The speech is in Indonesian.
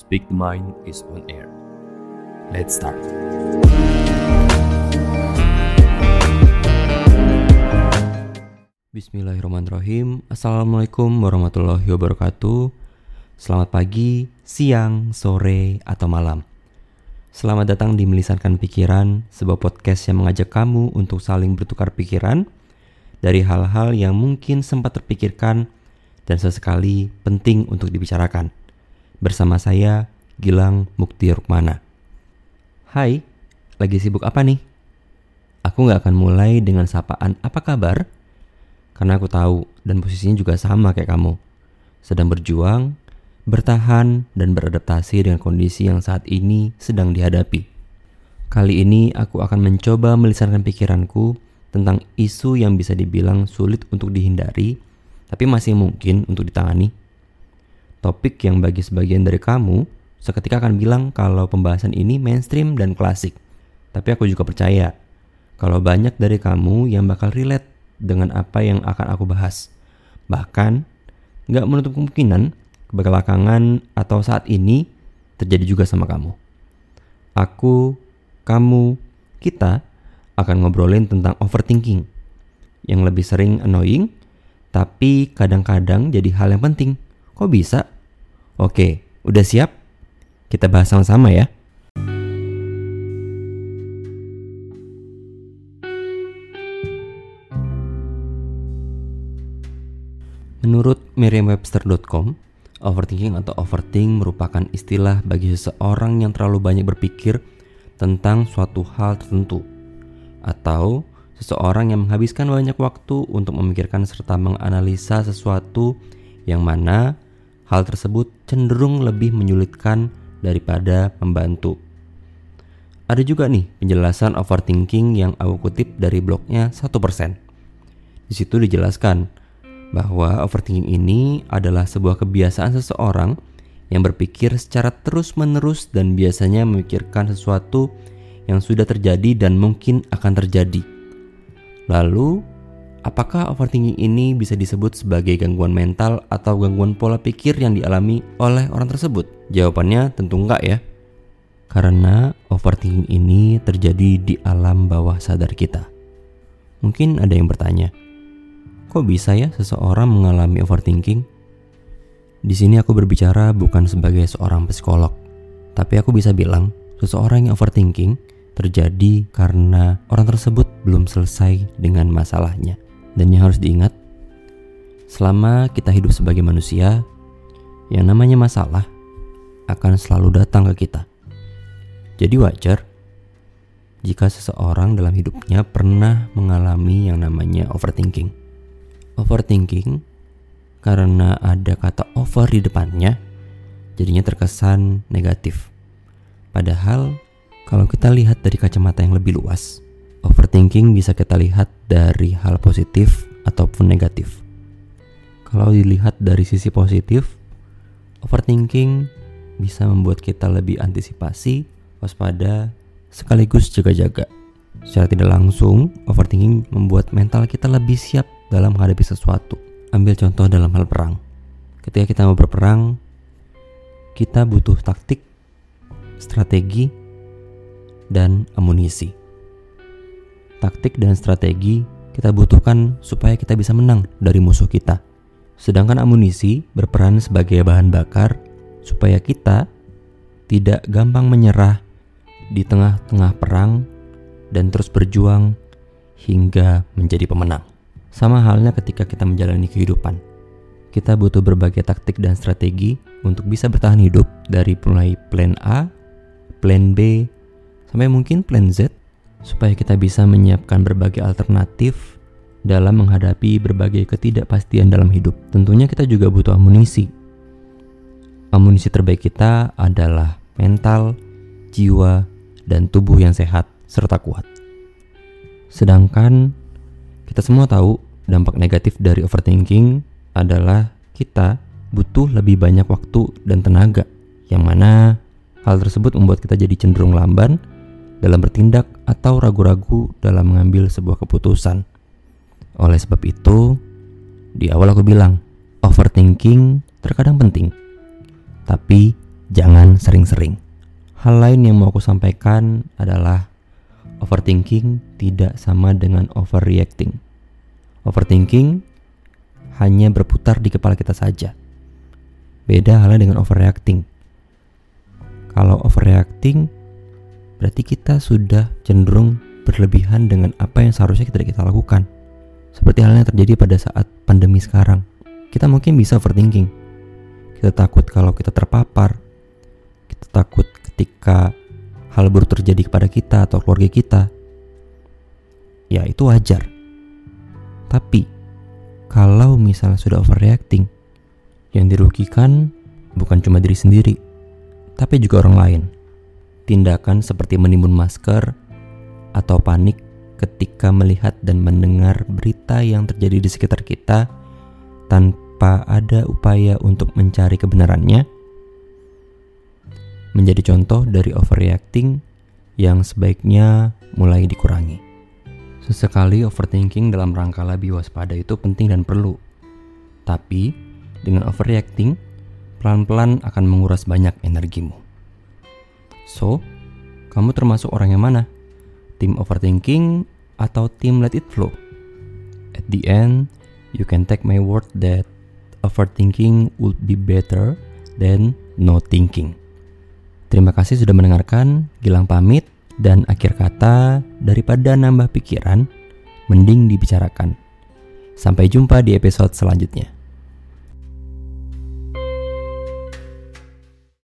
Speak the Mind is on air. Let's start. Bismillahirrahmanirrahim Assalamualaikum warahmatullahi wabarakatuh Selamat pagi, siang, sore, atau malam Selamat datang di Melisankan Pikiran Sebuah podcast yang mengajak kamu untuk saling bertukar pikiran Dari hal-hal yang mungkin sempat terpikirkan Dan sesekali penting untuk dibicarakan Bersama saya, Gilang Mukti Rukmana Hai, lagi sibuk apa nih? Aku gak akan mulai dengan sapaan apa kabar? Karena aku tahu dan posisinya juga sama kayak kamu. Sedang berjuang, bertahan, dan beradaptasi dengan kondisi yang saat ini sedang dihadapi. Kali ini aku akan mencoba melisankan pikiranku tentang isu yang bisa dibilang sulit untuk dihindari, tapi masih mungkin untuk ditangani. Topik yang bagi sebagian dari kamu seketika akan bilang kalau pembahasan ini mainstream dan klasik. Tapi aku juga percaya kalau banyak dari kamu yang bakal relate dengan apa yang akan aku bahas. Bahkan, nggak menutup kemungkinan kebelakangan atau saat ini terjadi juga sama kamu. Aku, kamu, kita akan ngobrolin tentang overthinking yang lebih sering annoying, tapi kadang-kadang jadi hal yang penting. Kok bisa? Oke, udah siap? Kita bahas sama-sama ya. Menurut Merriam-Webster.com, overthinking atau overthink merupakan istilah bagi seseorang yang terlalu banyak berpikir tentang suatu hal tertentu atau seseorang yang menghabiskan banyak waktu untuk memikirkan serta menganalisa sesuatu yang mana hal tersebut cenderung lebih menyulitkan daripada membantu. Ada juga nih penjelasan overthinking yang aku kutip dari blognya 1%. Di situ dijelaskan bahwa overthinking ini adalah sebuah kebiasaan seseorang yang berpikir secara terus-menerus dan biasanya memikirkan sesuatu yang sudah terjadi dan mungkin akan terjadi. Lalu, apakah overthinking ini bisa disebut sebagai gangguan mental atau gangguan pola pikir yang dialami oleh orang tersebut? Jawabannya tentu enggak ya. Karena overthinking ini terjadi di alam bawah sadar kita. Mungkin ada yang bertanya, Kok bisa ya seseorang mengalami overthinking? Di sini aku berbicara bukan sebagai seorang psikolog, tapi aku bisa bilang seseorang yang overthinking terjadi karena orang tersebut belum selesai dengan masalahnya. Dan yang harus diingat, selama kita hidup sebagai manusia, yang namanya masalah akan selalu datang ke kita. Jadi wajar jika seseorang dalam hidupnya pernah mengalami yang namanya overthinking overthinking karena ada kata over di depannya jadinya terkesan negatif. Padahal kalau kita lihat dari kacamata yang lebih luas, overthinking bisa kita lihat dari hal positif ataupun negatif. Kalau dilihat dari sisi positif, overthinking bisa membuat kita lebih antisipasi, waspada, sekaligus jaga-jaga. Secara tidak langsung, overthinking membuat mental kita lebih siap dalam menghadapi sesuatu. Ambil contoh dalam hal perang. Ketika kita mau berperang, kita butuh taktik, strategi, dan amunisi. Taktik dan strategi kita butuhkan supaya kita bisa menang dari musuh kita. Sedangkan amunisi berperan sebagai bahan bakar supaya kita tidak gampang menyerah di tengah-tengah perang dan terus berjuang hingga menjadi pemenang. Sama halnya ketika kita menjalani kehidupan. Kita butuh berbagai taktik dan strategi untuk bisa bertahan hidup dari mulai plan A, plan B, sampai mungkin plan Z supaya kita bisa menyiapkan berbagai alternatif dalam menghadapi berbagai ketidakpastian dalam hidup. Tentunya kita juga butuh amunisi. Amunisi terbaik kita adalah mental, jiwa, dan tubuh yang sehat serta kuat. Sedangkan kita semua tahu dampak negatif dari overthinking adalah kita butuh lebih banyak waktu dan tenaga, yang mana hal tersebut membuat kita jadi cenderung lamban dalam bertindak atau ragu-ragu dalam mengambil sebuah keputusan. Oleh sebab itu, di awal aku bilang, overthinking terkadang penting, tapi jangan sering-sering. Hal lain yang mau aku sampaikan adalah overthinking tidak sama dengan overreacting. Overthinking hanya berputar di kepala kita saja. Beda halnya dengan overreacting. Kalau overreacting berarti kita sudah cenderung berlebihan dengan apa yang seharusnya kita kita lakukan. Seperti halnya terjadi pada saat pandemi sekarang. Kita mungkin bisa overthinking. Kita takut kalau kita terpapar. Kita takut ketika hal buruk terjadi kepada kita atau keluarga kita, ya itu wajar. Tapi kalau misalnya sudah overreacting, yang dirugikan bukan cuma diri sendiri, tapi juga orang lain. Tindakan seperti menimbun masker atau panik ketika melihat dan mendengar berita yang terjadi di sekitar kita tanpa ada upaya untuk mencari kebenarannya menjadi contoh dari overreacting yang sebaiknya mulai dikurangi. Sesekali overthinking dalam rangka lebih waspada itu penting dan perlu. Tapi, dengan overreacting, pelan-pelan akan menguras banyak energimu. So, kamu termasuk orang yang mana? Tim overthinking atau tim let it flow? At the end, you can take my word that overthinking would be better than no thinking. Terima kasih sudah mendengarkan. Gilang pamit dan akhir kata daripada nambah pikiran, mending dibicarakan. Sampai jumpa di episode selanjutnya.